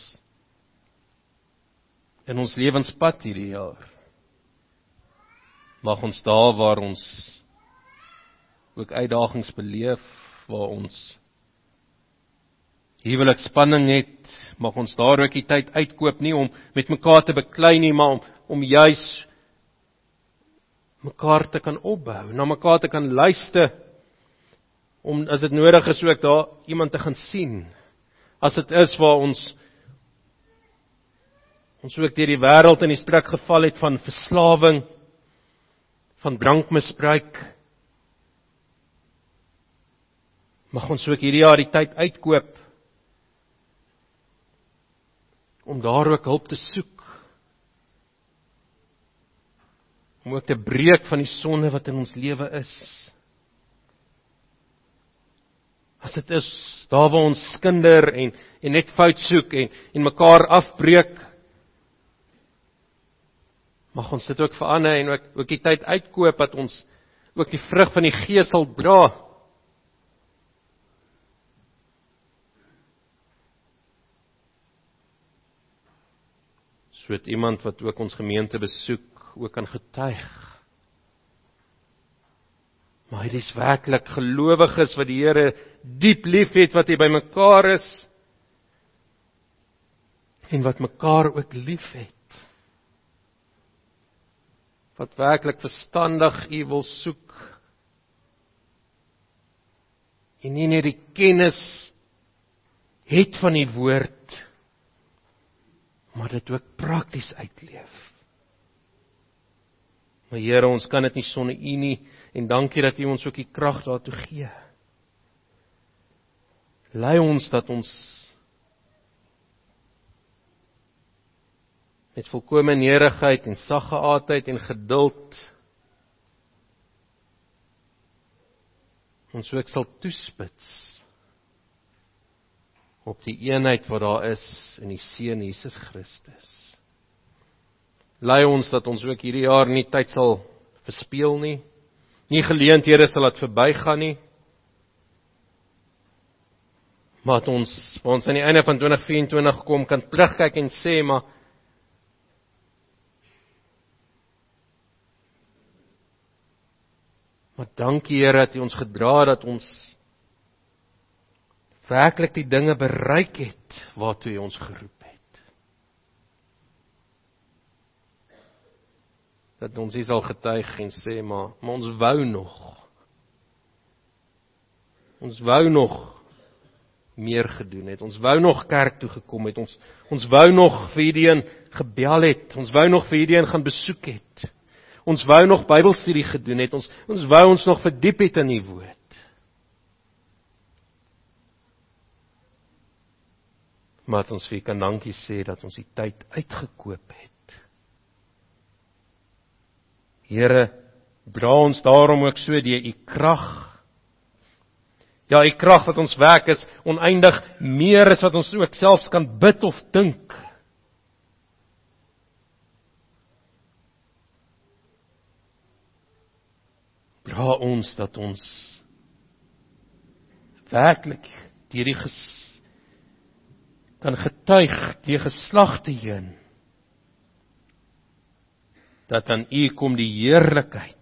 in ons lewenspad hierdie jaar. Mag ons daar waar ons ook uitdagings beleef waar ons huwelikspanning het, mag ons daar ook die tyd uitkoop nie om met mekaar te beklei nie, maar om om juis mekaar te kan opbou, na mekaar te kan luister om as dit nodig is ook daar iemand te gaan sien. As dit is waar ons ons ook deur die wêreld in die struik geval het van verslawing, van drankmisbruik. Mag ons ook hierdie jaar die tyd uitkoop om daar ook hulp te soek om ook te breek van die sonde wat in ons lewe is. As dit is daar waar ons skinder en en net fout soek en en mekaar afbreek mag ons dit ook verander en ook ook die tyd uitkoop dat ons ook die vrug van die gees sal dra. Soet iemand wat ook ons gemeente besoek ook kan getuig. Maar dit is werklik gelowiges wat die Here diep liefhet wat hy by mekaar is en wat mekaar ook liefhet. Wat werklik verstandig U wil soek. En nie net die kennis het van die woord maar dit ook prakties uitleef. Maar Here, ons kan dit nie sonder U nie en dankie dat U ons ook die krag daartoe gee. Lei ons dat ons met volkomme nederigheid en saggeaardheid en geduld ons ook sal toespits op die eenheid wat daar is in die Seun Jesus Christus lei ons dat ons ook hierdie jaar nie tyd sal verspeel nie. Nie geleenthede sal laat verbygaan nie. Maar dat ons ons aan die einde van 2024 kom kan terugkyk en sê maar Maar dankie Here dat U ons gedra het dat ons werklik die dinge bereik het waartoe U ons geroep dat ons hier sal getuig en sê maar, maar ons wou nog. Ons wou nog meer gedoen het. Ons wou nog kerk toe gekom het. Ons ons wou nog vir hierdie gebel het. Ons wou nog vir hierdie gaan besoek het. Ons wou nog Bybelstudie gedoen het. Ons ons wou ons nog verdiep het in die woord. Maar ons vir kan dankie sê dat ons die tyd uitgekoop het. Here, dra ons daarom ook so deur u krag. Ja, u krag wat ons werk is oneindig meer as wat ons ook selfs kan bid of dink. Dra ons dat ons werklik deur die ges kan getuig die geslagte heen dat aan U kom die heerlikheid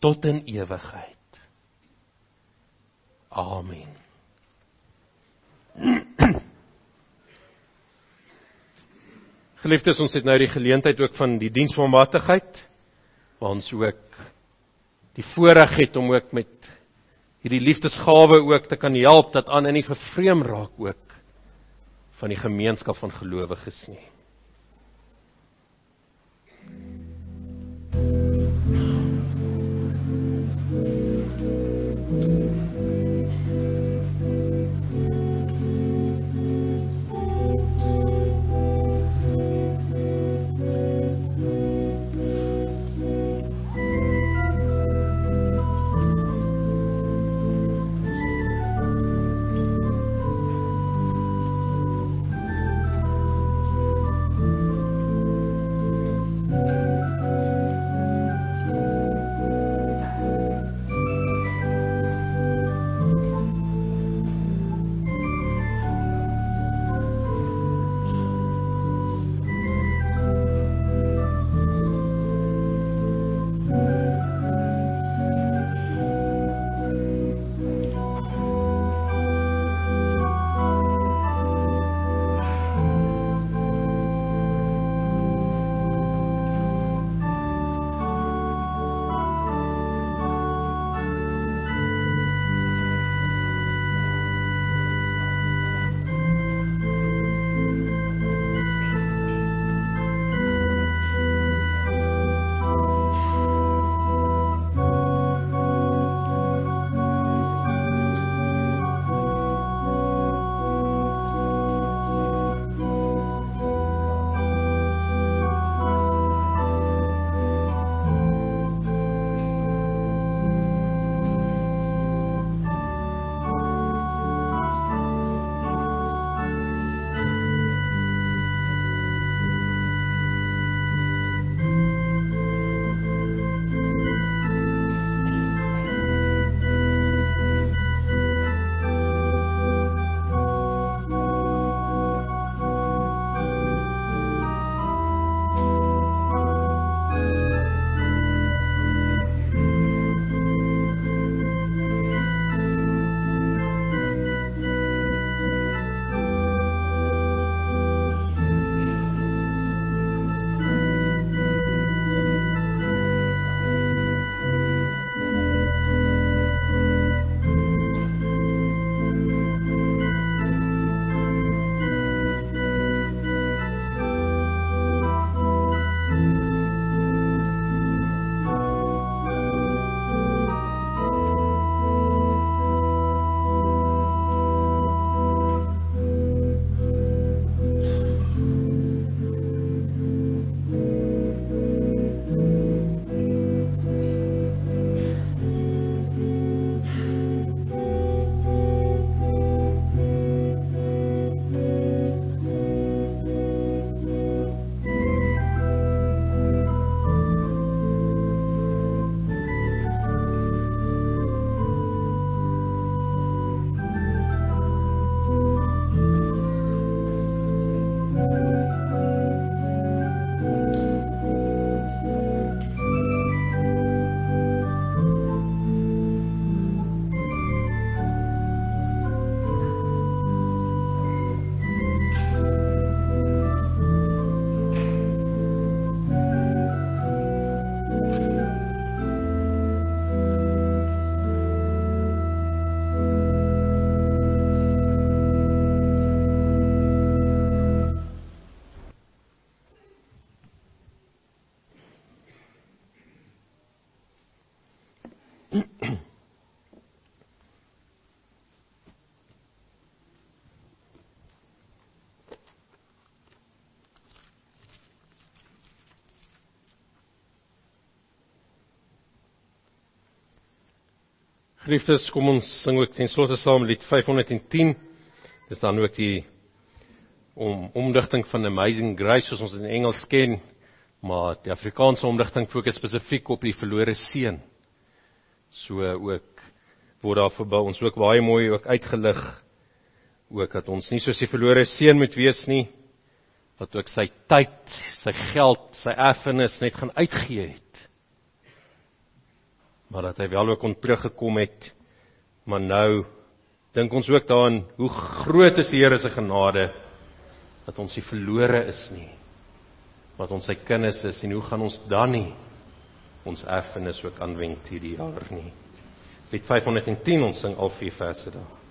tot in ewigheid. Amen. Geliefdes, ons het nou die geleentheid ook van die diensvermatigheid waar ons ook die voorreg het om ook met hierdie liefdesgawe ook te kan help dat aan in die vervreem raak ook van die gemeenskap van gelowiges nie. Thank you. Geliefdes, kom ons sing ook ten slotte saam lied 510. Dis dan ook die om omdigting van Amazing Grace soos ons in Engels ken, maar die Afrikaanse omdigting fokus spesifiek op die verlore seun. So ook word daar vir ons ook baie mooi ook uitgelig ook dat ons nie soos die verlore seun moet wees nie wat ook sy tyd, sy geld, sy erfenis net gaan uitgee het maar dat hy wel ook kon teruggekom het. Maar nou dink ons ook daaraan hoe groot is die Here se genade dat ons nie verlore is nie, wat ons sy kinders is en hoe gaan ons dan nie ons erfenis ook aanwend hierdie jaar nie. Lied 510 ons sing al vier verse daar.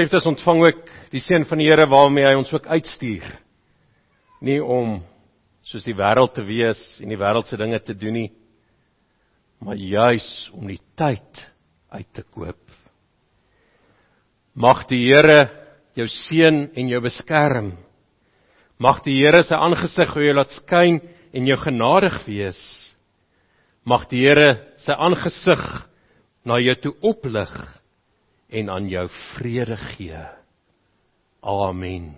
Geliefdes, ontvang ook die seën van die Here waarmee hy ons ook uitstuur. Nie om soos die wêreld te wees en die wêreldse dinge te doen nie, maar juis om die tyd uit te koop. Mag die Here jou seën en jou beskerm. Mag die Here sy aangesig oor jou laat skyn en jou genadig wees. Mag die Here sy aangesig na jou toe oplig en aan jou vrede gee. Amen.